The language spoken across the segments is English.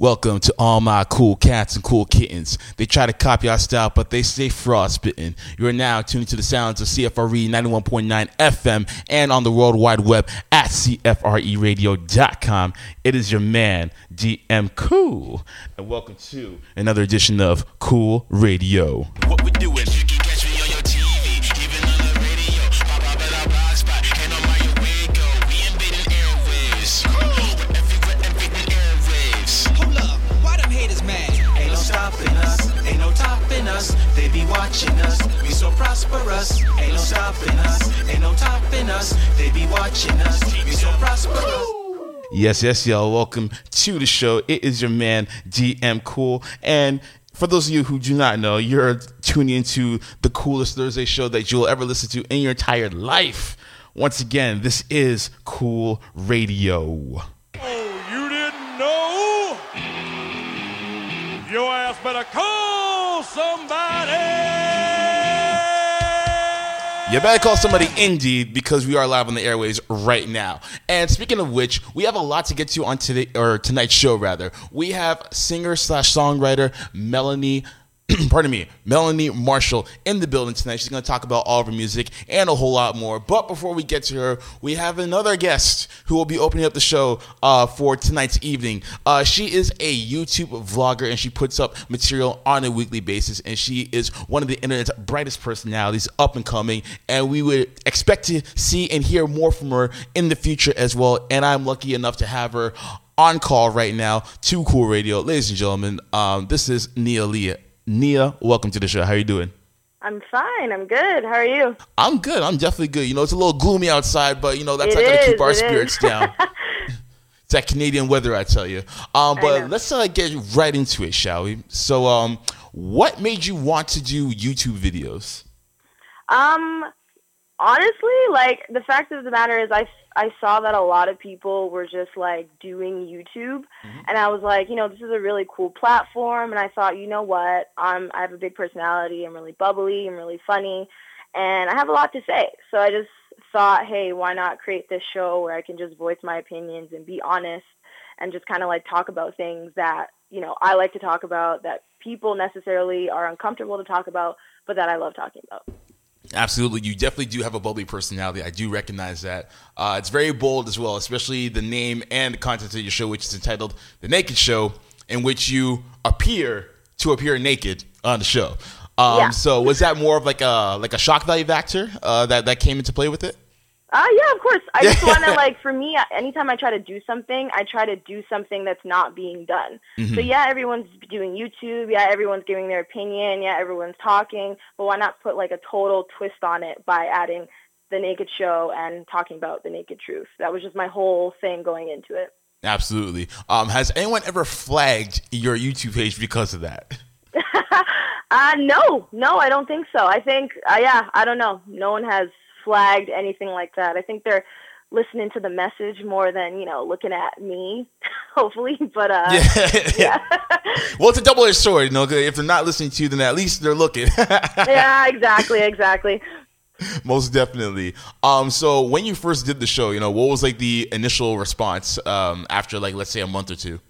Welcome to all my cool cats and cool kittens. They try to copy our style, but they stay frostbitten. You are now tuned to the sounds of CFRE 91.9 FM and on the World Wide Web at CFREradio.com. It is your man, DM Cool. And welcome to another edition of Cool Radio. What we doing? Prosperous. Ain't no stopping us, ain't no topping us. They be watching us, we so prosperous. Yes, yes, y'all. Welcome to the show. It is your man, DM Cool. And for those of you who do not know, you're tuning into the coolest Thursday show that you'll ever listen to in your entire life. Once again, this is Cool Radio. Oh, you didn't know? Your ass better call somebody. You better call somebody indeed because we are live on the airways right now. And speaking of which, we have a lot to get to on today or tonight's show rather. We have singer slash songwriter Melanie. Pardon me, Melanie Marshall in the building tonight. She's going to talk about all of her music and a whole lot more. But before we get to her, we have another guest who will be opening up the show uh, for tonight's evening. Uh, she is a YouTube vlogger and she puts up material on a weekly basis. And she is one of the internet's brightest personalities, up and coming. And we would expect to see and hear more from her in the future as well. And I'm lucky enough to have her on call right now to Cool Radio. Ladies and gentlemen, um, this is Nia Lee. Nia, welcome to the show. How are you doing? I'm fine. I'm good. How are you? I'm good. I'm definitely good. You know, it's a little gloomy outside, but you know that's It not gonna keep our it is. spirits down. It's that Canadian weather, I tell you. Um, but let's uh, get right into it, shall we? So, um, what made you want to do YouTube videos? Um, honestly, like the fact of the matter is, I I saw that a lot of people were just like doing YouTube, mm-hmm. and I was like, you know, this is a really cool platform, and I thought, you know what, I'm I have a big personality, I'm really bubbly, I'm really funny, and I have a lot to say, so I just thought, hey, why not create this show where I can just voice my opinions and be honest, and just kind of like talk about things that you know I like to talk about that people necessarily are uncomfortable to talk about, but that I love talking about. Absolutely, you definitely do have a bubbly personality. I do recognize that. Uh, it's very bold as well, especially the name and the content of your show, which is entitled "The Naked Show," in which you appear to appear naked on the show. Um, Yeah. So, was that more of like a like a shock value factor uh, that that came into play with it? Uh, yeah, of course. I just want to like for me, anytime I try to do something, I try to do something that's not being done. So yeah, everyone's doing YouTube. Yeah, everyone's giving their opinion. Yeah, everyone's talking. But why not put like a total twist on it by adding the naked show and talking about the naked truth? That was just my whole thing going into it. Absolutely. Um, has anyone ever flagged your YouTube page because of that? Uh, no, no, I don't think so. I think, uh, yeah, I don't know. No one has flagged anything like that. I think they're listening to the message more than, you know, looking at me, hopefully. But, uh, yeah. well, it's a double edged sword. You know, if they're not listening to you, then at least they're looking. yeah, exactly, exactly. Most definitely. Um, so when you first did the show, you know, what was like the initial response um, after like let's say a month or two?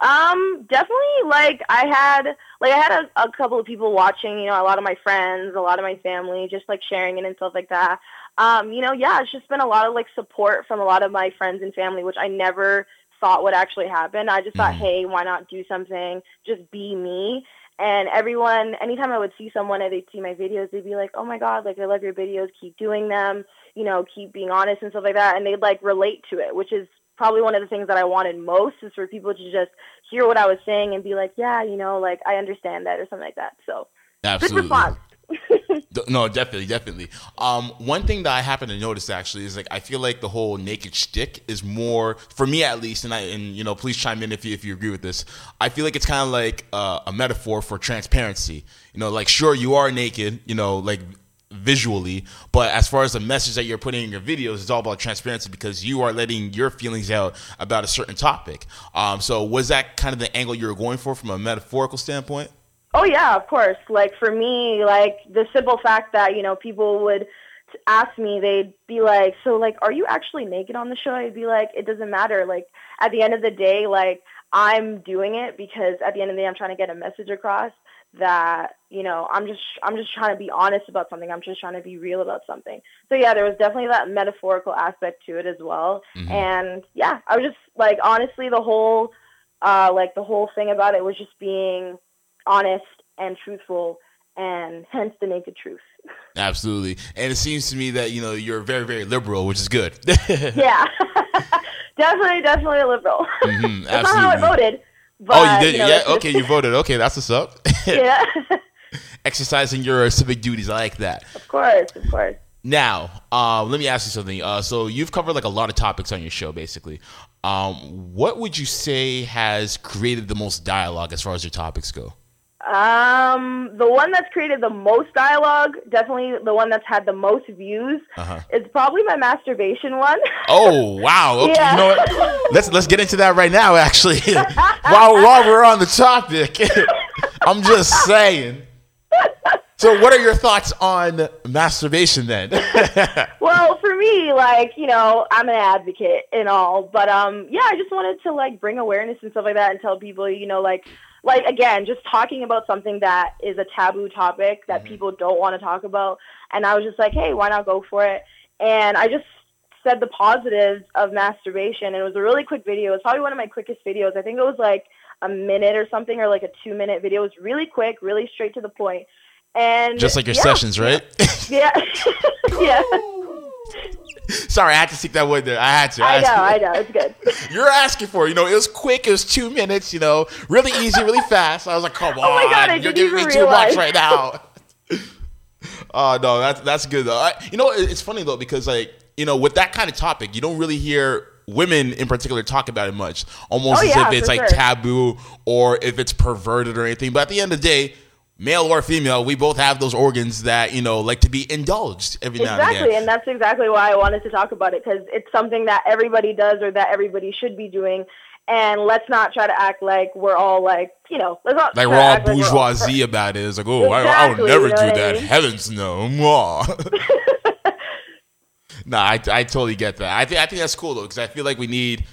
Um, definitely, like, I had, like, I had a, a couple of people watching, you know, a lot of my friends, a lot of my family, just, like, sharing it and stuff like that. Um, you know, yeah, it's just been a lot of, like, support from a lot of my friends and family, which I never thought would actually happen. I just thought, hey, why not do something? Just be me. And everyone, anytime I would see someone and they'd see my videos, they'd be like, oh my God, like, I love your videos. Keep doing them, you know, keep being honest and stuff like that. And they'd, like, relate to it, which is probably one of the things that I wanted most is for people to just hear what I was saying and be like, yeah, you know, like, I understand that or something like that. So, good Absolutely. response. No, definitely, definitely. Um, one thing that I happen to notice actually is like I feel like the whole naked shtick is more for me at least, and I and you know please chime in if you if you agree with this. I feel like it's kind of like uh, a metaphor for transparency. You know, like sure you are naked, you know, like visually, but as far as the message that you're putting in your videos, it's all about transparency because you are letting your feelings out about a certain topic. Um, so was that kind of the angle you were going for from a metaphorical standpoint? Oh yeah, of course. Like for me, like the simple fact that you know people would ask me, they'd be like, "So like, are you actually naked on the show?" I'd be like, "It doesn't matter. Like at the end of the day, like I'm doing it because at the end of the day, I'm trying to get a message across that you know I'm just I'm just trying to be honest about something. I'm just trying to be real about something. So yeah, there was definitely that metaphorical aspect to it as well. And yeah, I was just like honestly the whole uh, like the whole thing about it was just being honest and truthful, and hence the naked truth. Absolutely. And it seems to me that, you know, you're very, very liberal, which is good. yeah, definitely, definitely a liberal. Mhm, That's not how I voted. But, oh, you did? know, yeah. Okay, you voted. Okay, that's what's up. Yeah, Exercising your civic duties. I like that. of course, of course. Now, uh, let me ask you something. Uh, so you've covered like a lot of topics on your show, basically. Um, what would you say has created the most dialogue as far as your topics go? Um, the one that's created the most dialogue, definitely the one that's had the most views, Uh-huh. is probably my masturbation one. Oh wow! Okay, Yeah. you know what? Let's let's get into that right now. Actually, while while we're on the topic, I'm just saying. So, what are your thoughts on masturbation then? Well, for me, like, you know, I'm an advocate and all, but um yeah, I just wanted to like bring awareness and stuff like that and tell people, you know, like like again, just talking about something that is a taboo topic that people don't want to talk about. And I was just like, hey, why not go for it? And I just said the positives of masturbation. And it was a really quick video. It's probably one of my quickest videos. I think it was like a minute or something or like a two minute video. It was really quick, really straight to the point. And Just like your yeah, sessions, right? Yeah. yeah. Sorry, I had to seek that word there. I had to. I had know, to. I know. It's good. You're asking for, it. you know, it was quick. It was two minutes. You know, really easy, really fast. I was like, come on, Oh my God, I you're giving me too much right now. Oh no, that's that's good though. I, you know, it's funny though because like you know, with that kind of topic, you don't really hear women in particular talk about it much. Almost Oh, as yeah, if it's like sure. taboo or if it's perverted or anything. But at the end of the day. Male or female, we both have those organs that you know like to be indulged every now and Exactly, and that's exactly why I wanted to talk about it because it's something that everybody does or that everybody should be doing. And let's not try to act like we're all like, you know, let's not Like we're all act like we're all bourgeoisie about it. It's like, oh, I, I would never you know do what I that. mean? Heavens no. Nah, I, I totally get that. I think I think that's cool though because I feel like we need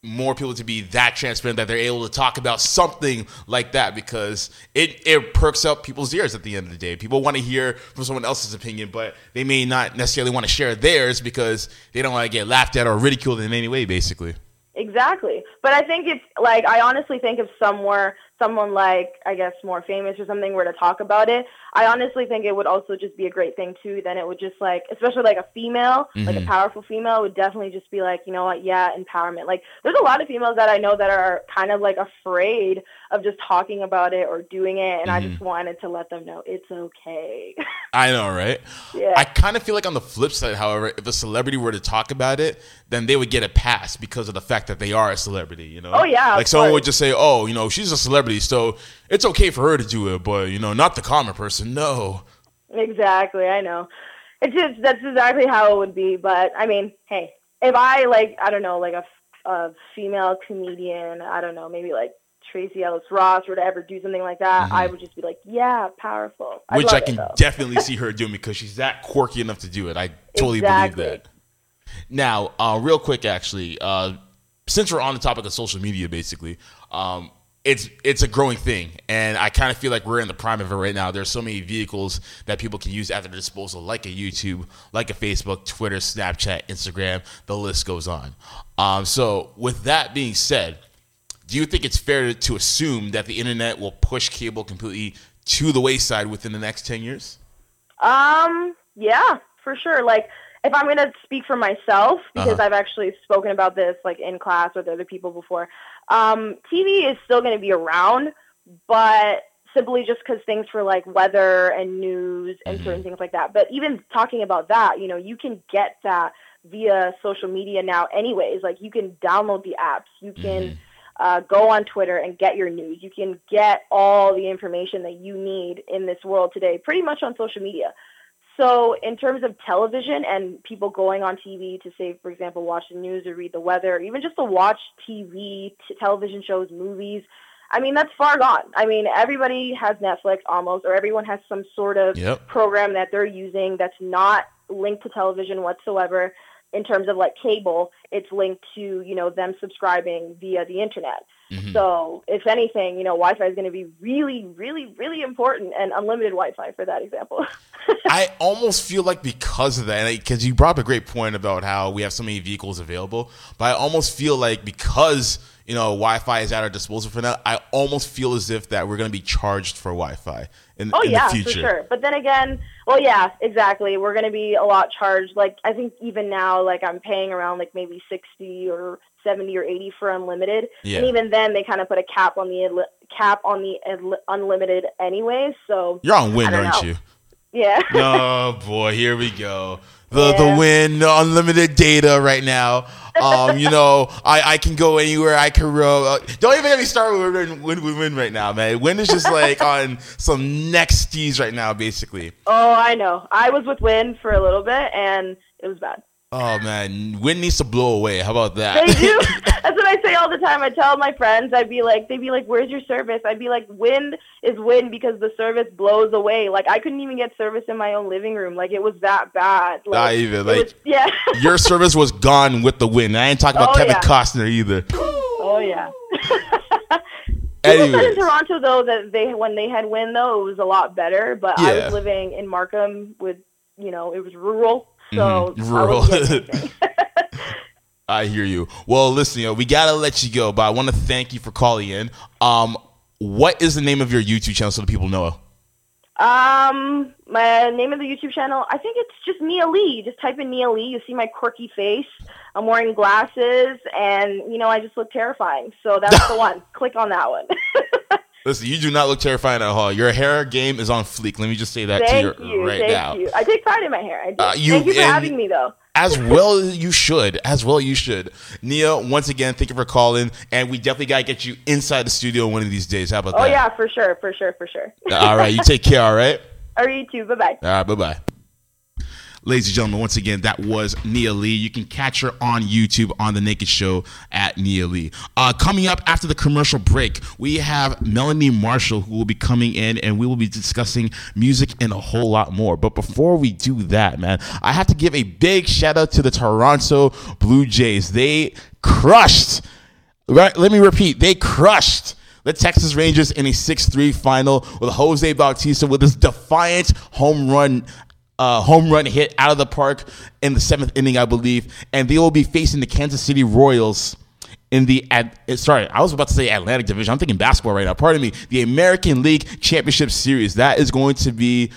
more people to be that transparent that they're able to talk about something like that because it it perks up people's ears at the end of the day. People want to hear from someone else's opinion, but they may not necessarily want to share theirs because they don't want to get laughed at or ridiculed in any way. Basically, Exactly. But I think if like I honestly think if somewhere someone like I guess more famous or something were to talk about it, I honestly think it would also just be a great thing too. Then it would just like especially like a female, like a mm-hmm. powerful female would definitely just be like, you know what, yeah, empowerment. Like there's a lot of females that I know that are kind of like afraid of just talking about it or doing it and I just mm-hmm. wanted to let them know it's okay. I know, right? Yeah. I kind of feel like on the flip side, however, if a celebrity were to talk about it, then they would get a pass because of the fact that they are a celebrity. You know? Oh, yeah, Like someone would just say, "Oh, you know, she's a celebrity, so it's okay for her to do it, but you know, not the common person." No. Exactly, I know. It's just that's exactly how it would be. But I mean, hey, if I like, I don't know, like a, a female comedian, I don't know, maybe like Tracee Ellis Ross were to ever do something like that, I would just be like, yeah, powerful. I'd Which I can though. definitely see her doing because she's that quirky enough to do it. I totally Exactly. believe that. Now, uh, real quick, actually, uh, since we're on the topic of social media, basically, um, it's it's a growing thing, and I kind of feel like we're in the prime of it right now. There's so many vehicles that people can use at their disposal, like a YouTube, like a Facebook, Twitter, Snapchat, Instagram. The list goes on. Um, so, with that being said, do you think it's fair to assume that the internet will push cable completely to the wayside within the next ten years? Um, yeah, for sure. Like, if I'm gonna speak for myself, because Uh-huh. I've actually spoken about this like in class with other people before, um, TV is still gonna be around, but simply just because things for like weather and news and certain things like that. But even talking about that, you know, you can get that via social media now, anyways. Like, you can download the apps, you can. Uh, go on Twitter and get your news. You can get all the information that you need in this world today, pretty much on social media. So, in terms of television and people going on TV to say, for example, watch the news or read the weather, or even just to watch TV, t- television shows, movies, I mean, that's far gone. I mean, everybody has Netflix almost, or everyone has some sort of Yep. program that they're using that's not linked to television whatsoever. In terms of like cable, it's linked to you know them subscribing via the internet. Mm-hmm. So if anything, you know, Wi-Fi is going to be really, really, really important, and unlimited Wi-Fi for that example. I almost feel like because of that, because you brought up a great point about how we have so many vehicles available, but I almost feel like because you know Wi-Fi is at our disposal for now, I almost feel as if that we're going to be charged for Wi-Fi in, Oh in yeah, the future. for sure. But then again, well, yeah, exactly. We're going to be a lot charged. Like I think even now, like I'm paying around like maybe sixty or seventy or eighty for unlimited, Yeah. and even then they kind of put a cap on the cap on the unlimited anyways. So You're on Wind, aren't know. you? yeah, oh boy, here we go. The the Yeah. Wind, the unlimited data right now. Um, you know, I, I can go anywhere. I can row. Uh, don't even get me started with Wind, Wind, Wind right now, man. Wind is just like on some next tees right now, basically. oh I know. I was with Wind for a little bit, and it was bad. Oh man, wind needs to blow away. How about that? They do. That's what I say all the time. I tell my friends, I'd be like, they'd be like, "Where's your service?" I'd be like, "Wind is wind because the service blows away." Like I couldn't even get service in my own living room. Like it was that bad. Like, Not even, like- was- yeah. Your service was gone with the wind. I ain't talking about Oh, Kevin yeah. Costner either. oh yeah. People said in Toronto though that they when they had wind though it was a lot better. But I was living in Markham with you know it was rural, so Mhm, I rural. anything. I hear you. Well, listen, know, we gotta let you go, but I want to thank you for calling in. Um, what is the name of your YouTube channel so the people know? Um, my name of the YouTube channel, I think it's just Nia Lee. Just type in Nia Lee. You see my quirky face. I'm wearing glasses, and you know I just look terrifying. So that's the one. Click on that one. Listen, you do not look terrifying at all. Your hair game is on fleek. Let me just say that thank to you, you, right thank now. you. I take pride in my hair. I do. Uh, you- thank you for having me, though. As well you should. As well you should. Nia, once again, thank you for calling, and we definitely gotta get you inside the studio one of these days. How about Oh that? yeah, for sure, for sure, for sure. All right, you take care. All right. All right, you too. Bye bye. All right, bye bye. Ladies and gentlemen, once again, that was Nia Lee. You can catch her on YouTube on The Naked Show at Nia Lee. Uh, coming up after the commercial break, we have Melanie Marshall who will be coming in and we will be discussing music and a whole lot more. But before we do that, man, I have to give a big shout out to the Toronto Blue Jays. They crushed, right? Let me repeat, they crushed the Texas Rangers in a 6-3 final with Jose Bautista with his defiant home run uh, home run hit out of the park in the seventh inning, I believe, and they will be facing the Kansas City Royals in the Ad- eh, sorry, I was about to say Atlantic Division. I'm thinking basketball right now. Pardon me. The American League Championship Series. That is going to be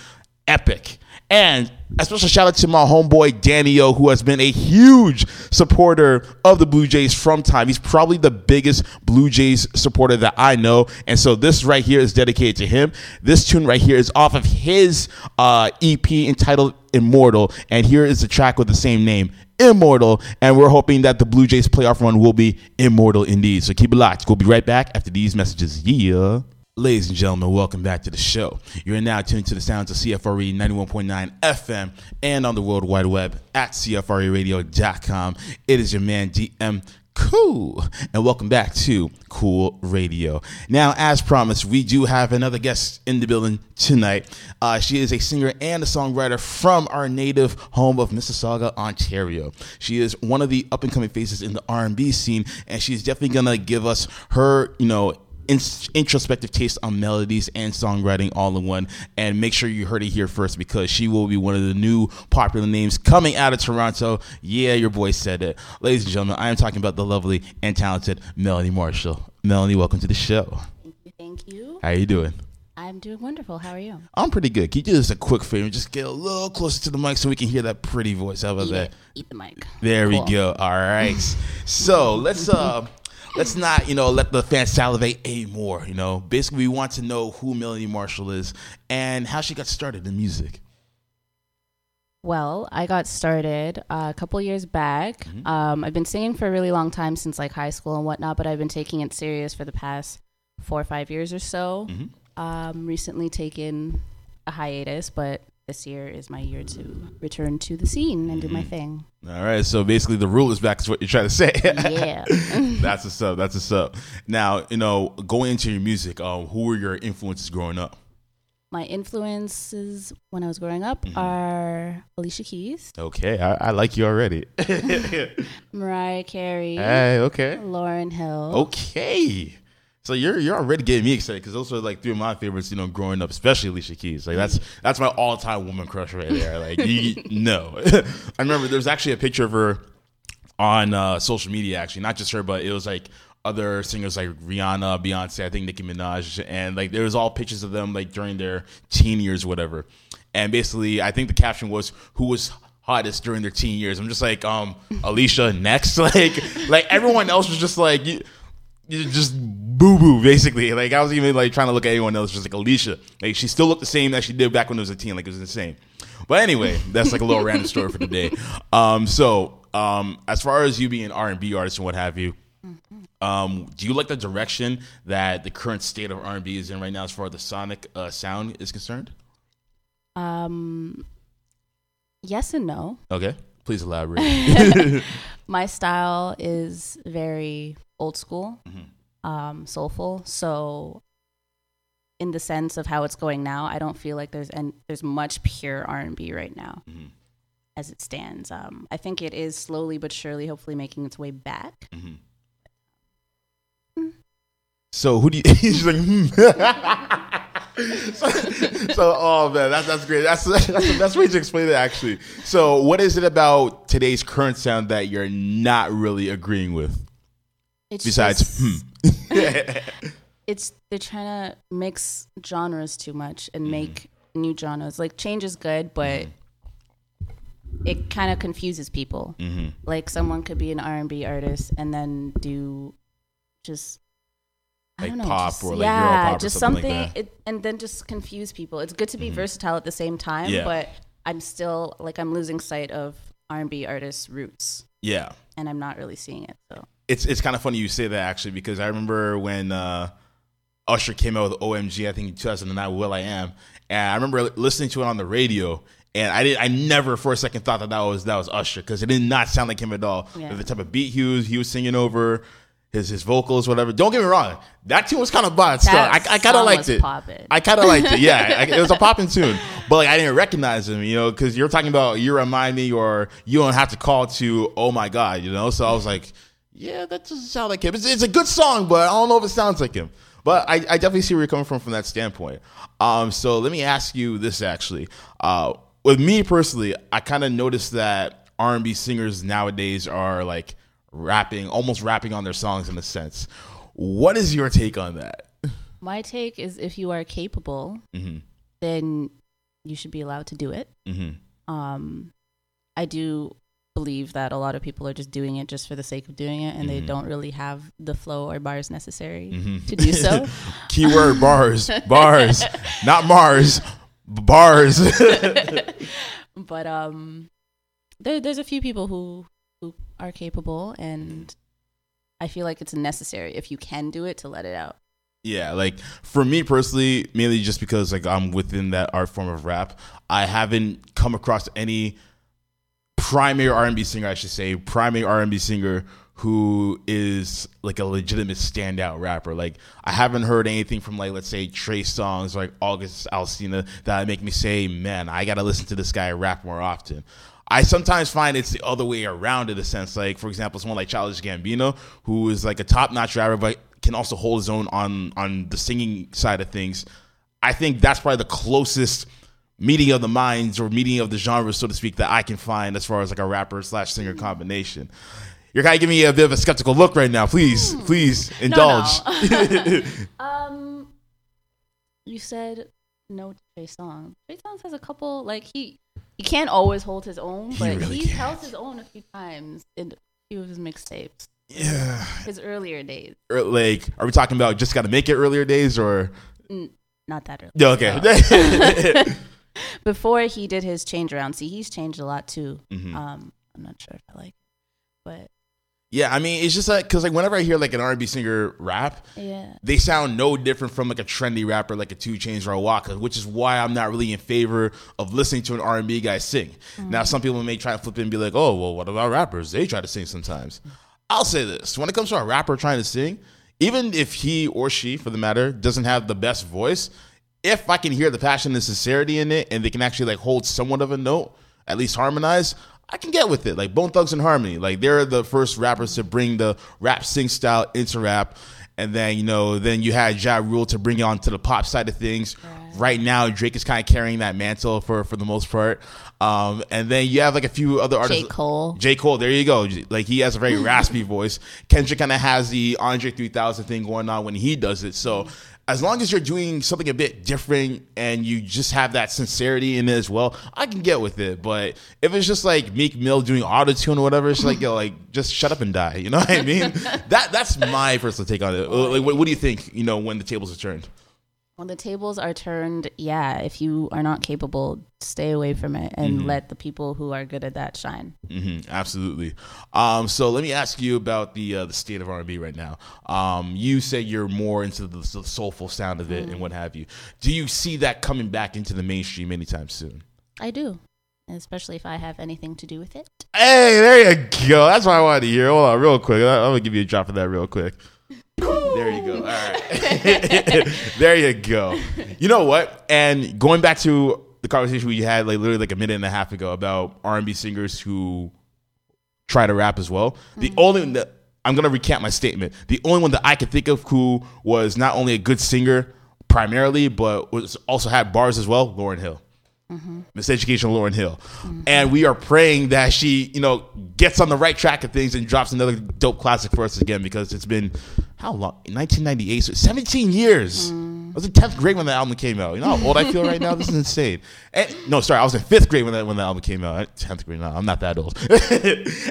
epic. And a special shout out to my homeboy Danny O, who has been a huge supporter of the Blue Jays from time. He's probably the biggest Blue Jays supporter that I know. And so this right here is dedicated to him. This tune right here is off of his uh, EP entitled Immortal. And here is the track with the same name, Immortal. And we're hoping that the Blue Jays playoff run will be immortal indeed. So keep it locked. We'll be right back after these messages. Yeah. Ladies and gentlemen, welcome back to the show. You're now tuned to the sounds of CFRE 91.9 FM and on the World Wide Web at CFREradio.com. It is your man DM Cool, and welcome back to Cool Radio. Now, as promised, we do have another guest in the building tonight. Uh, she is a singer and a songwriter from our native home of Mississauga, Ontario. She is one of the up and coming faces in the R&B scene, and she's definitely gonna give us her, you know, in- introspective taste on melodies and songwriting all in one. And make sure you heard it here first because she will be one of the new popular names coming out of Toronto. Yeah, your boy said it. Ladies and gentlemen, I am talking about the lovely and talented Melanie Marshall. Melanie, welcome to the show. Thank you. How are you doing? I'm doing wonderful. How are you? I'm pretty good. Can you do us a quick favor? Just get a little closer to the mic so we can hear that pretty voice. How about Eat that? it. Eat the mic. There Cool. we go. All right. so let's uh let's not, you know, let the fans salivate anymore. You know, basically we want to know who Melanie Marshall is and how she got started in music. Well, I got started uh, a couple years back. Mm-hmm. Um, I've been singing for a really long time since like high school and whatnot, but I've been taking it serious for the past four or five years or so. Mm-hmm. Um, recently taken a hiatus, but this year is my year to return to the scene and do Mm-hmm. my thing. All right. So basically the rule is back is what you're trying to say. Yeah. That's what's up. That's what's up. Now, you know, going into your music, um, who were your influences growing up? my influences when I was growing up Mm-hmm. are Alicia Keys, Okay, I, I like you already. Mariah Carey, hey, okay. Lauryn Hill. Okay. So you're you're already getting me excited because those are like three of my favorites, you know, growing up, especially Alicia Keys. Like that's that's my all time woman crush right there. Like you know. I remember there's actually a picture of her on uh, social media actually, not just her, but it was like other singers like Rihanna, Beyonce, I think Nicki Minaj, and like there was all pictures of them like during their teen years, whatever. And basically, I think the caption was who was hottest during their teen years. I'm just like, um, Alicia next, like, like everyone else was just like, you just boo boo, basically. Like I was even like trying to look at anyone else, just like Alicia. Like she still looked the same as she did back when I was a teen. Like it was insane. But anyway, that's like a little random story for today. Um, so um, as far as you being an R and B artist and what have you, um, do you like the direction that the current state of R and B is in right now, as far as the sonic uh, sound is concerned? Um, yes and no. Okay, please elaborate. My style is very old school, um, soulful. So, in the sense of how it's going now, I don't feel like there's and there's much pure R and B right now, as it stands. Um, I think it is slowly but surely, hopefully, making its way back. So who do you? He's like, hmm. so, so, oh man, that's that's great. That's that's the best way to explain it, actually. So, what is it about today's current sound that you're not really agreeing with? It's Besides, just- hmm. it's they're trying to mix genres too much Mm-hmm. and make new genres. Like change is good, but it kind of confuses people. Mm-hmm. Like someone could be an R and B artist and then do just I Like don't know, pop just- or, like, yeah, Euro pop just something like something, that. it, and then just confuse people. It's good to be versatile at the same time, Yeah. but I'm still like I'm losing sight of R and B artists' roots, yeah, and I'm not really seeing it. So it's it's kind of funny you say that actually because I remember when uh, Usher came out with OMG, I think in 2009, will.i.am, and I remember listening to it on the radio. And I did. I never for a second thought that that was that was Usher because it did not sound like him at all. Yeah. The type of beat he was he was singing over, his his vocals, whatever. Don't get me wrong, that tune was kind of bad. Still, I, I kind of liked it. poppin'. I kind of liked it. Yeah, I, it was a popping tune, but like I didn't recognize him, you know, because you're talking about you remind me, or you don't have to call to oh my god, you know. So I was like, yeah, that doesn't sound like him. It's, it's a good song, but I don't know if it sounds like him. But I, I definitely see where you're coming from from that standpoint. Um, so let me ask you this actually. Uh, with me personally, I kind of noticed that R&B singers nowadays are like rapping, almost rapping on their songs in a sense. What is your take on that? my take is, if you are capable, Mm-hmm. then you should be allowed to do it. Mm-hmm. um, I do believe that a lot of people are just doing it just for the sake of doing it, and they don't really have the flow or bars necessary to do so. Keyword bars, bars, not Mars, bars. but um, there, there's a few people who who are capable, and I feel like it's necessary if you can do it to let it out. yeah, like for me personally, mainly just because like I'm within that art form of rap, I haven't come across any primary R&B singer, I should say, primary R&B singer who is like a legitimate standout rapper. Like I haven't heard anything from like let's say Trey Songz like August Alsina that make me say, man, I gotta listen to this guy rap more often. I sometimes find it's the other way around in a sense. Like for example, someone like Childish Gambino, who is like a top notch rapper, but can also hold his own on on the singing side of things. I think that's probably the closest meeting of the minds or meeting of the genres, so to speak, that I can find as far as like a rapper slash singer mm-hmm. combination. You're kind of giving me a bit of a skeptical look right now. Please, mm. please indulge. Um, you said no to Trey Songz. Trey Songz has a couple like he he can't always hold his own, He but really he's can't. held his own a few times in a few of his mixtapes. Yeah. His earlier days, Or, like, are we talking about just got to make it earlier days or? not that early. Yeah, okay. Before he did his change around, see, he's changed a lot too. Mm-hmm. Um, I'm not sure if I like, it. but yeah, I mean, it's just like because like whenever I hear like an R&B singer rap, yeah, they sound no different from like a trendy rapper like a 2 Chainz or a Waka, which is why I'm not really in favor of listening to an R&B guy sing. Now, some people may try to flip it and be like, "Oh, well, what about rappers? They try to sing sometimes." I'll say this: when it comes to a rapper trying to sing, even if he or she, for the matter, doesn't have the best voice, if I can hear the passion and sincerity in it, and they can actually like hold somewhat of a note, at least harmonize, I can get with it. Like Bone Thugs and Harmony, like they're the first rappers to bring the rap sing style into rap, and then you know then you had Ja Rule to bring it on to the pop side of things. Right now, Drake is kind of carrying that mantle for for the most part, um, and then you have like a few other artists. J. Cole. J. Cole, there you go. Like he has a very raspy voice. Kendrick kind of has the Andre 3000 thing going on when he does it. So as long as you're doing something a bit different and you just have that sincerity in it as well, I can get with it. But if it's just like Meek Mill doing auto tune or whatever, it's like yo, like just shut up and die. You know what I mean? that that's my personal take on it. Like, what, what do you think? You know, when the tables are turned. When the tables are turned, yeah, if you are not capable, stay away from it and Mm-hmm. let the people who are good at that shine. hmm absolutely. Um, so let me ask you about the uh, the state of R and B right now. Um, you say you're more into the, the soulful sound of it and what have you. Do you see that coming back into the mainstream anytime soon? I do, especially if I have anything to do with it. Hey, there you go. That's what I wanted to hear. Hold on, real quick. I'm gonna give you a drop of that real quick. There you go. All right. there you go. You know what? And going back to the conversation we had like literally like a minute and a half ago about R&B singers who try to rap as well. The mm-hmm. only one that I'm gonna recant my statement. The only one that I could think of who was not only a good singer primarily, but was also had bars as well. Lauryn Hill. Mm-hmm. Miss Education Lauryn Hill. Mm-hmm. And we are praying that she, you know, gets on the right track of things and drops another dope classic for us again because it's been how long? 1998, so 17 years. I was in 10th grade when the album came out. You know how old I feel right now? This is insane. And, no, sorry, I was in 5th grade when that when the album came out. 10th grade now. I'm not that old.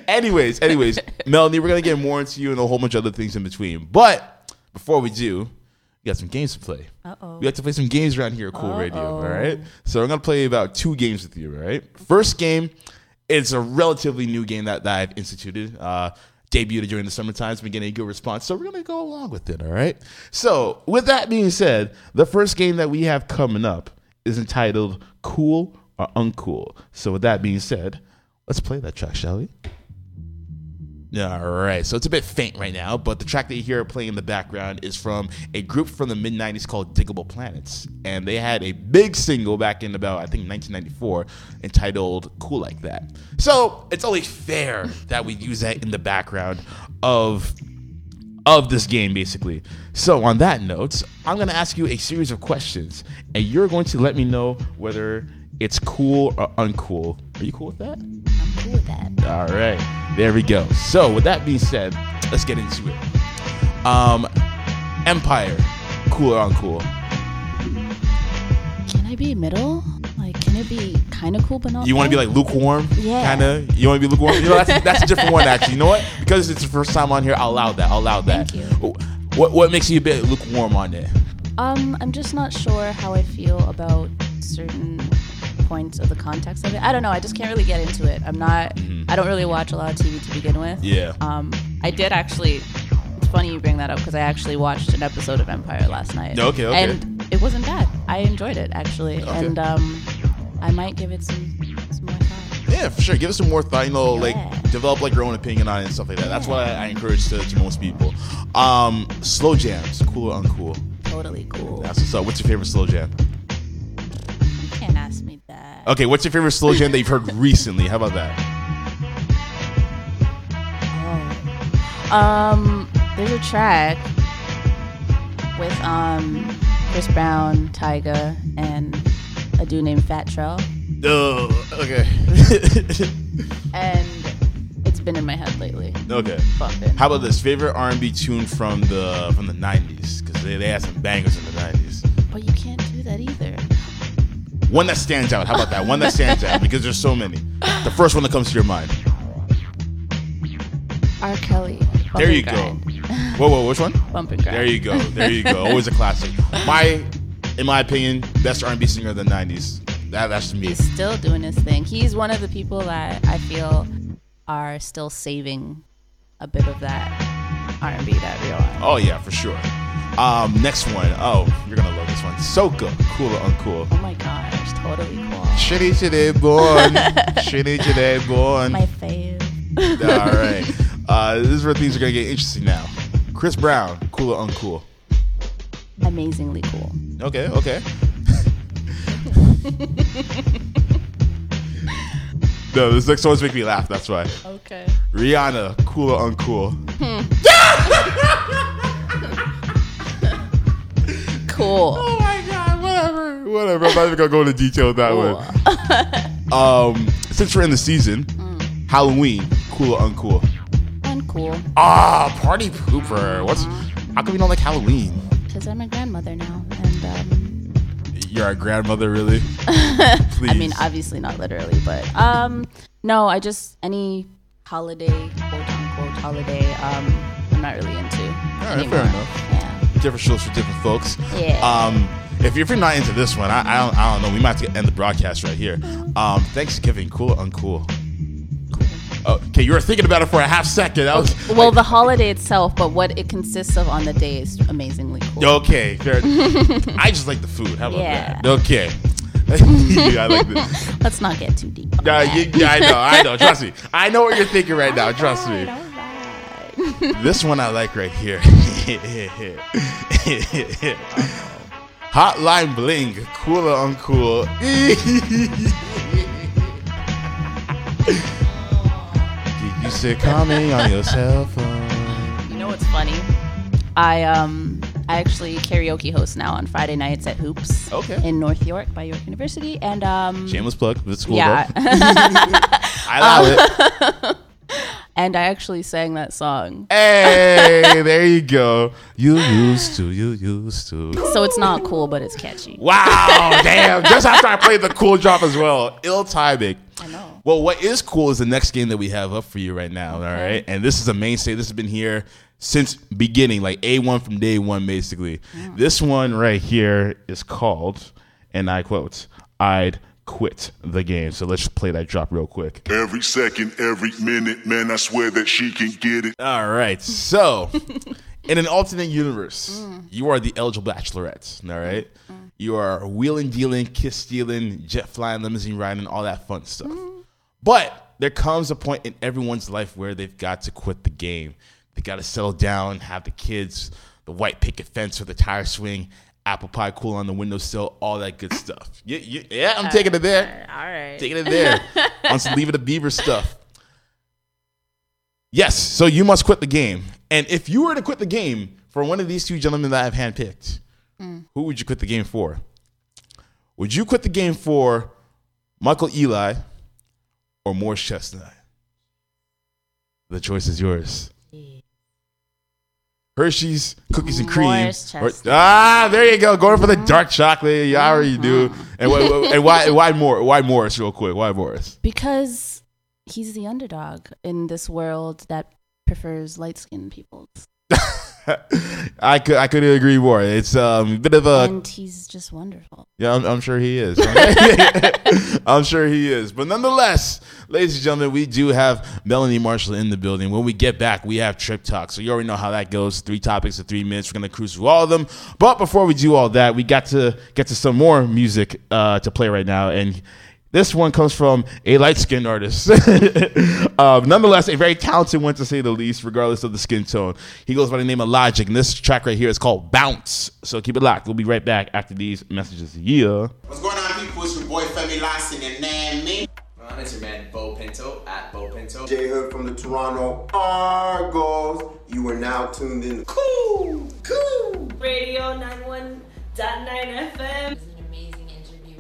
anyways, anyways, Melanie, we're going to get more into you and a whole bunch of other things in between. But before we do, we got some games to play. Uh-oh. We like to play some games around here at Cool Radio. Uh-oh. All right. So I'm gonna play about two games with you. All right. First game, it's a relatively new game that, that I've instituted. Uh, debuted during the summertime. It's been getting a good response, so we're gonna go along with it. All right. So with that being said, the first game that we have coming up is entitled "Cool or Uncool." So with that being said, let's play that track, shall we? All right, so it's a bit faint right now, but the track that you hear playing in the background is from a group from the mid 90s called Diggable Planets. And they had a big single back in about, I think, 1994 entitled Cool Like That. So it's only fair that we use that in the background of. Of this game, basically. So, on that note, I'm going to ask you a series of questions, and you're going to let me know whether it's cool or uncool. Are you cool with that? I'm cool with that. All right, there we go. So, with that being said, let's get into it. Um, Empire, cool on cool. Can I be middle? Like, can it be kind of cool but not? You want to be like lukewarm? Yeah. Kind of. You want to be lukewarm? You know, that's that's a different one actually. You know what? Because it's the first time on here, I'll allow that. I'll allow that. Thank you. What what makes you a bit lukewarm on it? Um, I'm just not sure how I feel about certain points of the context of it. I don't know. I just can't really get into it. I'm not. I don't really watch a lot of TV to begin with. Mm-hmm. Yeah. Um, I did actually. It's funny you bring that up because I actually watched an episode of Empire last night. Okay, okay. And it wasn't bad. I enjoyed it actually, okay. and um, I might give it some some more thought. Yeah, for sure. Give us some more thought. You know, like develop like your own opinion on it and stuff like that. That's what I, I encourage to, to most people. Um, slow jams, cool or uncool? Totally cool. That's what's up. What's your favorite slow jam? You can't ask. Okay, what's your favorite slow jam that you've heard recently? How about that? Um, there's a track with um Chris Brown, Tyga, and a dude named Fat Trel, Oh, okay. and it's been in my head lately. okay. How about this favorite R and B tune from the from the '90s? Because they, they had some bangers in the '90s. But you can't do that either. One that stands out. How about that? One that stands out because there's so many. The first one that comes to your mind. R. Kelly. Bump There and you go. Whoa, whoa, which one? Bump and grind. There you go. There you go. Always a classic. My, in my opinion, best R&B singer of the '90s. That that's me. He's still doing his thing. He's one of the people that I feel are still saving a bit of that R&B that real R&B. Oh yeah, for sure. Um, next one. Oh, you're gonna love this one. Soca, cool or uncool? Oh my gosh, totally cool. Shitty today born. Shitty today born. My fave. All right. Uh, this is where things are gonna get interesting now. Chris Brown, cool or uncool? Amazingly cool. Okay, okay. no, this next one's make me laugh. That's why. Okay. Rihanna, cool or uncool? Cool. Oh my god, whatever, whatever. I'm not even gonna go into detail with that one. Um, since we're in the season, Halloween, cool or uncool? Uncool. Ah, party pooper. What's? How come you don't like Halloween? Because I'm a grandmother now. And um, You're a grandmother, really? Please. I mean, obviously not literally, but um, no, I just, any holiday, quote unquote holiday, um, I'm not really into. right, anymore. fair enough. Yeah. different shows for different folks. Yeah. Um, if you're, if you're not into this one, I, I don't I don't know. We might have to end the broadcast right here. Um, Thanksgiving, cool or uncool? Oh, okay, you were thinking about it for a half second. That was Well, the holiday itself, but what it consists of on the day is amazingly cool. okay. Fair. I just like the food. How about Yeah. that? Okay. Yeah, I like this. Let's not get too deep. on Yeah, that. yeah, I know. I know. Trust me. I know what you're thinking right now. Trust me. This one I like right here. Hotline Bling, cool or uncool? Did you say calming on your cell phone? You know what's funny? I um I actually karaoke host now on Friday nights at Hoops. Okay. In North York by York University, and um Shameless plug. It's cool yeah. I allow it. And I actually sang that song. Hey, there you go. You used to, you used to. So it's not cool, but it's catchy. Wow, damn. Just after I played the cool drop as well. Ill timing. I know. Well, what is cool is the next game that we have up for you right now. All right. And this is a mainstay. This has been here since beginning, like A1 from day one, basically. This one right here is called, and I quote, I'd quit the game. So let's just play that drop real quick. Every second, every minute, man, I swear that she can get it. All right. So, in an alternate universe, you are the eligible bachelorette. All right. You are wheeling, dealing, kiss stealing, jet flying, limousine riding, all that fun stuff. But there comes a point in everyone's life where they've got to quit the game. They got to settle down, have the kids, the white picket fence or the tire swing, apple pie cool on the windowsill, all that good stuff. Yeah, yeah, yeah I'm taking it there. All right. Taking it there. on some Leave It to Beaver stuff. Yes, so you must quit the game. And if you were to quit the game for one of these two gentlemen that I've handpicked, mm. who would you quit the game for? Would you quit the game for Michael Ealy or Morris Chestnut? The choice is yours. Hershey's cookies and cream. Or- ah, there you go. Going for the dark chocolate. You already do. And, why, and why? Why more? Why Morris? Real quick. Why Morris? Because he's the underdog in this world that prefers light skinned people. I could I couldn't agree more. It's um, a bit of a and he's just wonderful. yeah. I'm, I'm sure he is. I'm sure he is. But nonetheless, ladies and gentlemen, we do have Melanie Marshall in the building. When we get back, we have Trip Talk. So you already know how that goes. Three topics in three minutes. We're gonna cruise through all of them. But before we do all that, we got to get to some more music uh, to play right now and. This one comes from a light skinned artist. um, nonetheless, a very talented one to say the least, regardless of the skin tone. He goes by the name of Logic, and this track right here is called Bounce. So keep it locked. We'll be right back after these messages. Yeah. What's going on, people? It's your boy Femi Lassie and Nan Me. On, it's your man Bo Pinto at Bo Pinto. J Hood from the Toronto Argos. You are now tuned in. Cool, cool. Radio 91.9 FM.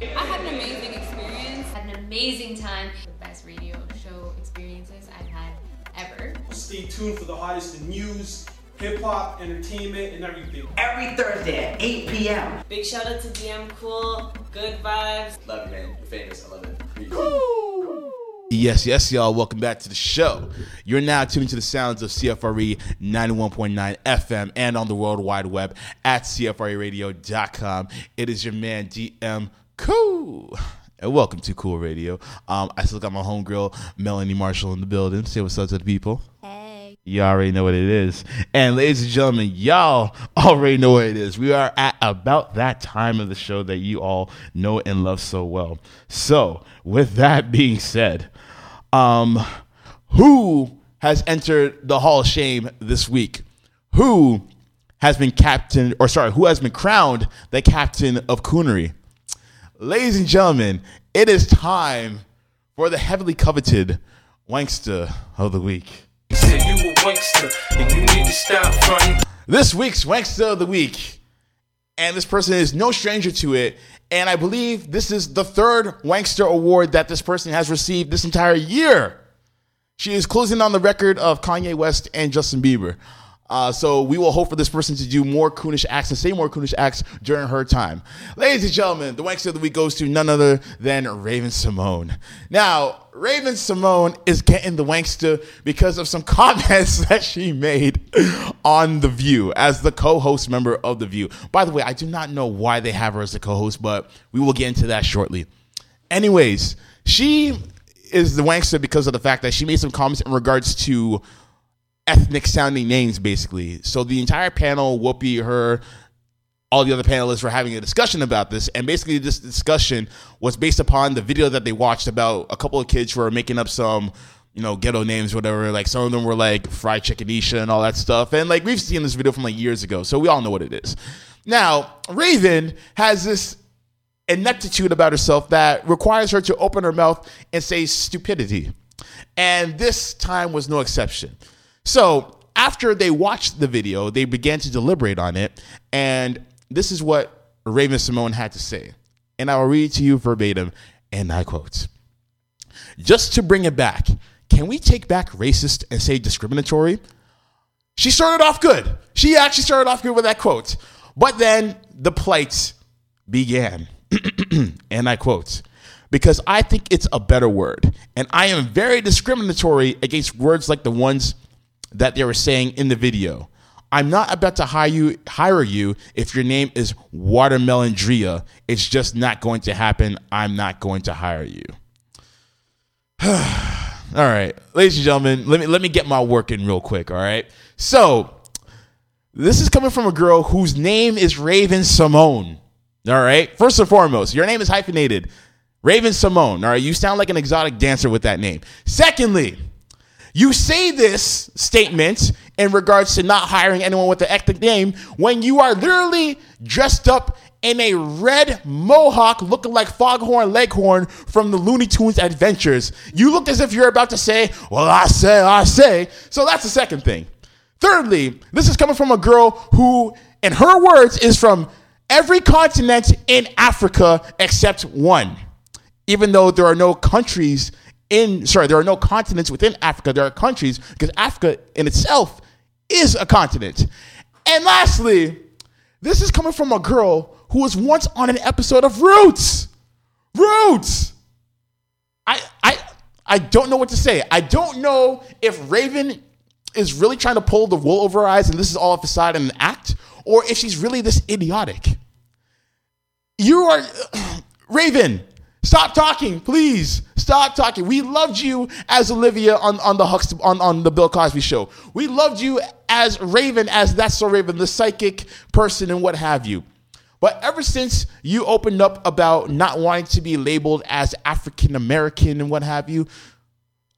I had an amazing experience. Had an amazing time. The best radio show experiences I've had ever. Stay tuned for the hottest in news, hip hop, entertainment, and everything. Every Thursday at 8 p.m. Big shout out to DM Cool. Good vibes. Love you, man. You're famous. I love it. Yes, yes, y'all. Welcome back to the show. You're now tuning to the sounds of CFRE 91.9 FM and on the World Wide Web at CFREradio.com. It is your man, DM Cool. And welcome to Cool Radio. Um, I still got my homegirl, Melanie Marshall, in the building. Say what's up to the people. Hey. You already know what it is. And ladies and gentlemen, y'all already know what it is. We are at about that time of the show that you all know and love so well. So, with that being said, um, who has entered the Hall of Shame this week? Who has been captain, or sorry, who has been crowned the captain of Coonery? Ladies and gentlemen, it is time for the heavily coveted Wankster of the Week. Said you a wankster and you need to stop fronting. This week's Wankster of the Week, and this person is no stranger to it, and I believe this is the third Wankster award that this person has received this entire year. She is closing on the record of Kanye West and Justin Bieber. Uh, so we will hope for this person to do more coonish acts and say more coonish acts during her time. Ladies and gentlemen, the Wankster of the Week goes to none other than Raven Symone. Now, Raven Symone is getting the Wankster because of some comments that she made on The View as the co-host member of The View. By the way, I do not know why they have her as a co-host, but we will get into that shortly. Anyways, she is the Wankster because of the fact that she made some comments in regards to ethnic sounding names, basically. So the entire panel, Whoopi, her, all the other panelists were having a discussion about this. And basically, this discussion was based upon the video that they watched about a couple of kids who were making up some. You know, ghetto names, whatever. Like some of them were like fried chicken Isha and all that stuff. And like we've seen this video from like years ago, so we all know what it is. Now, Raven has this ineptitude about herself that requires her to open her mouth and say stupidity. And this time was no exception. So after they watched the video, they began to deliberate on it. And this is what Raven Symone had to say. And I will read to you verbatim, and I quote Just to bring it back, can we take back racist and say discriminatory? She started off good. She actually started off good with that quote. But then the plight began. and I quote, because I think it's a better word. And I am very discriminatory against words like the ones that they were saying in the video. I'm not about to hire you, hire you if your name is Watermelon Drea. It's just not going to happen. I'm not going to hire you. all right, ladies and gentlemen, let me let me get my work in real quick. All right, so this is coming from a girl whose name is Raven Symone. All right, first and foremost, your name is hyphenated, Raven Symone. All right, you sound like an exotic dancer with that name. Secondly, you say this statement in regards to not hiring anyone with the ethnic name when you are literally dressed up in a red mohawk looking like Foghorn Leghorn from the Looney Tunes Adventures. You look as if you're about to say, Well, I say, I say. So that's the second thing. Thirdly, this is coming from a girl who, in her words, is from every continent in Africa except one. Even though there are no countries in, sorry, there are no continents within Africa, there are countries because Africa in itself is a continent. And lastly, this is coming from a girl who was once on an episode of Roots. Roots. I I I don't know what to say. I don't know if Raven is really trying to pull the wool over her eyes and this is all a facade and an act, or if she's really this idiotic. You are Raven. Stop talking, please. Stop talking. We loved you as Olivia on, on the on, on the Bill Cosby show. We loved you as Raven, as That's So Raven, the psychic person and what have you. But ever since you opened up about not wanting to be labeled as African American and what have you,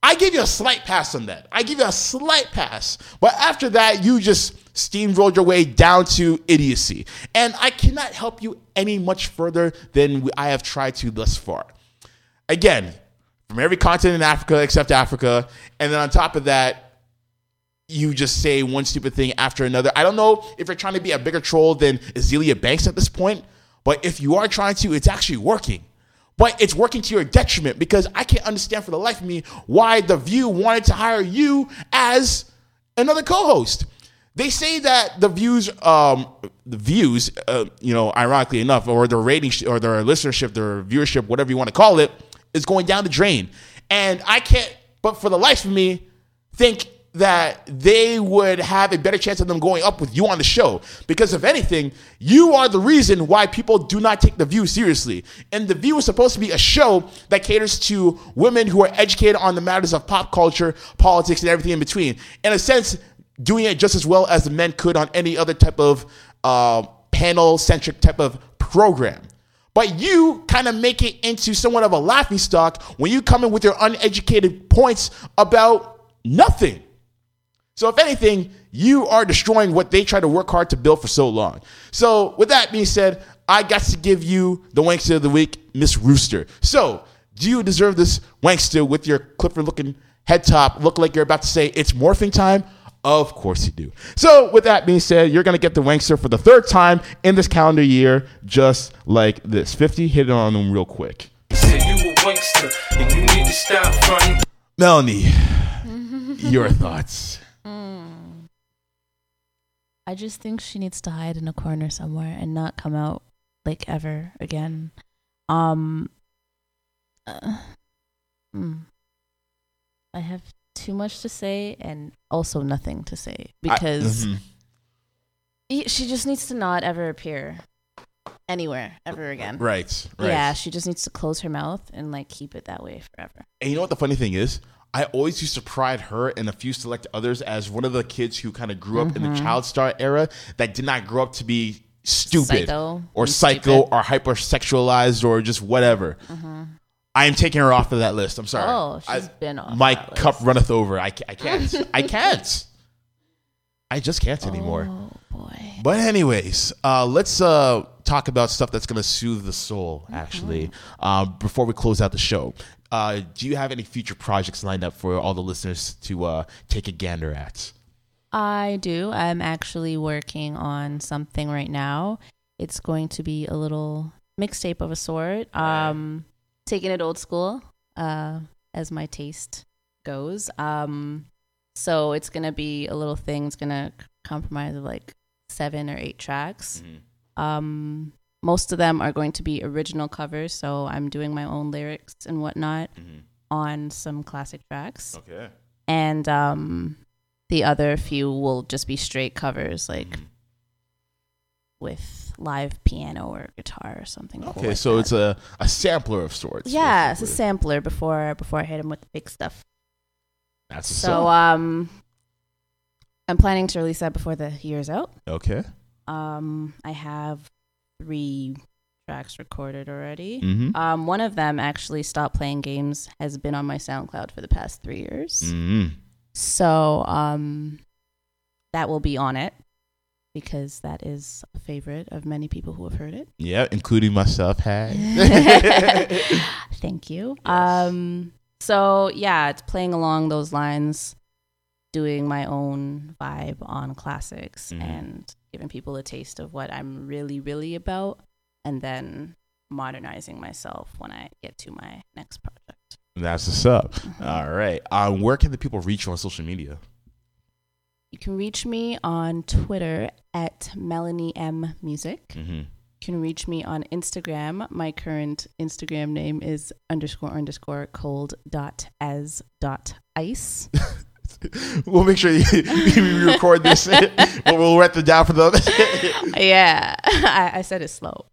I give you a slight pass on that. I give you a slight pass. But after that, you just steamrolled your way down to idiocy. And I cannot help you any much further than I have tried to thus far. Again, from every continent in Africa except Africa. And then on top of that, you just say one stupid thing after another. I don't know if you're trying to be a bigger troll than Azealia Banks at this point, but if you are trying to, it's actually working. But it's working to your detriment because I can't understand for the life of me why The View wanted to hire you as another co-host. They say that the views, um, the views, uh, you know, ironically enough, or their rating sh- or their listenership, their viewership, whatever you want to call it, is going down the drain. And I can't, but for the life of me, think that they would have a better chance of them going up with you on the show. Because if anything, you are the reason why people do not take The View seriously. And The View is supposed to be a show that caters to women who are educated on the matters of pop culture, politics, and everything in between. In a sense, doing it just as well as the men could on any other type of uh, panel centric type of program. But you kind of make it into somewhat of a laughing stock when you come in with your uneducated points about nothing. So if anything, you are destroying what they tried to work hard to build for so long. So with that being said, I got to give you the wankster of the week, Miss Rooster. So do you deserve this wankster with your Clifford looking head top, look like you're about to say it's morphing time? Of course you do. So with that being said, you're gonna get the wankster for the third time in this calendar year, just like this. 50, hit it on them real quick. Said you a wankster, and you need to stop fronting. Melanie, your thoughts. I just think she needs to hide in a corner somewhere and not come out like ever again. Um uh, hmm. I have too much to say and also nothing to say because mhm. y- she just needs to not ever appear anywhere ever again. Right, right. Yeah, she just needs to close her mouth and like keep it that way forever. And you know what the funny thing is? I always used to pride her and a few select others as one of the kids who kind of grew up in the Mhm. child star era that did not grow up to be stupid Psycho or psycho stupid. or hypersexualized or just whatever. Mhm. I am taking her off of that list. I'm sorry. Oh, she's I- been off My cup runneth over. I, I can't. I can't. I just can't anymore. Oh boy. But anyways, uh, let's uh, talk about stuff that's gonna soothe the soul. Actually, um, before we close out the show, uh, do you have any future projects lined up for all the listeners to uh, take a gander at? I do. I'm actually working on something right now. It's going to be a little mixtape of a sort. Um, taking it old school, uh, as my taste goes. Um, so it's gonna be a little thing. It's gonna compromise of like seven or eight tracks. Um, most of them are going to be original covers. So I'm doing my own lyrics and whatnot on some classic tracks Okay. and um the other few will just be straight covers like with live piano or guitar or something cool Okay, like so that. it's a, a sampler of sorts. yeah it's a sampler before before i hit him with the big stuff That's so so. um i'm planning to release that before the year's out okay. um i have three tracks recorded already Mhm. um one of them actually stopped playing games has been on my soundcloud for the past three years Mhm. So um that will be on it because that is a favorite of many people who have heard it. Yeah, including myself. Hey. Thank you. Um so yeah, it's playing along those lines, doing my own vibe on classics Mhm. and giving people a taste of what I'm really, really about and then modernizing myself when I get to my next project. That's what's up. All right. Um, where can the people reach you on social media? You can reach me on Twitter at Melanie M Music. Mm-hmm. You can reach me on Instagram. My current Instagram name is underscore underscore cold dot as dot ice. We'll make sure you, we record this. we'll, we'll write it down for them. yeah, I, I said it slow.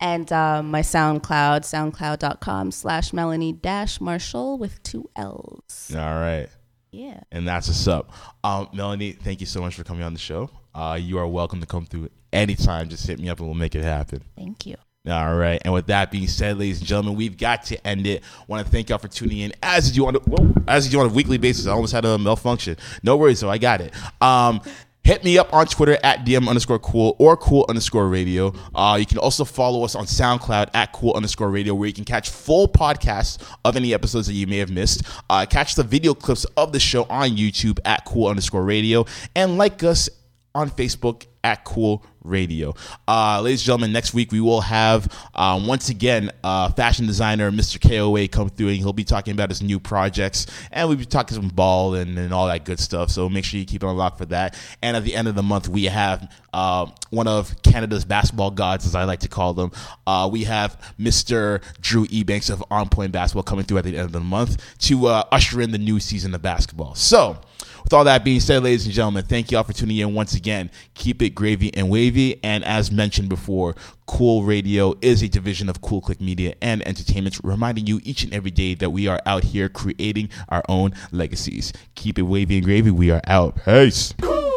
and um, my SoundCloud, soundcloud.com slash Melanie dash Marshall with two L's. All right. Yeah. And that's what's up. Um, Melanie, thank you so much for coming on the show. Uh, you are welcome to come through anytime. Just hit me up and we'll make it happen. Thank you. All right. And with that being said, ladies and gentlemen, we've got to end it. Want to thank y'all for tuning in as you do on a, as you do on a weekly basis. I almost had a malfunction. No worries, though. I got it. Um, Hit me up on Twitter at DM underscore cool or cool underscore radio. Uh, you can also follow us on SoundCloud at cool underscore radio, where you can catch full podcasts of any episodes that you may have missed. Uh, catch the video clips of the show on YouTube at cool underscore radio, and like us on Facebook at Cool Radio. Uh, ladies and gentlemen, next week we will have uh, once again uh, fashion designer Mr. KOA come through and he'll be talking about his new projects and we'll be talking some ball and, and all that good stuff. So make sure you keep it on lock for that. And at the end of the month, we have uh, one of Canada's basketball gods, as I like to call them. Uh, we have Mr. Drew Ebanks of On Point Basketball coming through at the end of the month to uh, usher in the new season of basketball. So, with all that being said, ladies and gentlemen, thank you all for tuning in once again. Keep it gravy and wavy. And as mentioned before, Cool Radio is a division of Cool Click Media and Entertainment, reminding you each and every day that we are out here creating our own legacies. Keep it wavy and gravy. We are out. Peace. Cool.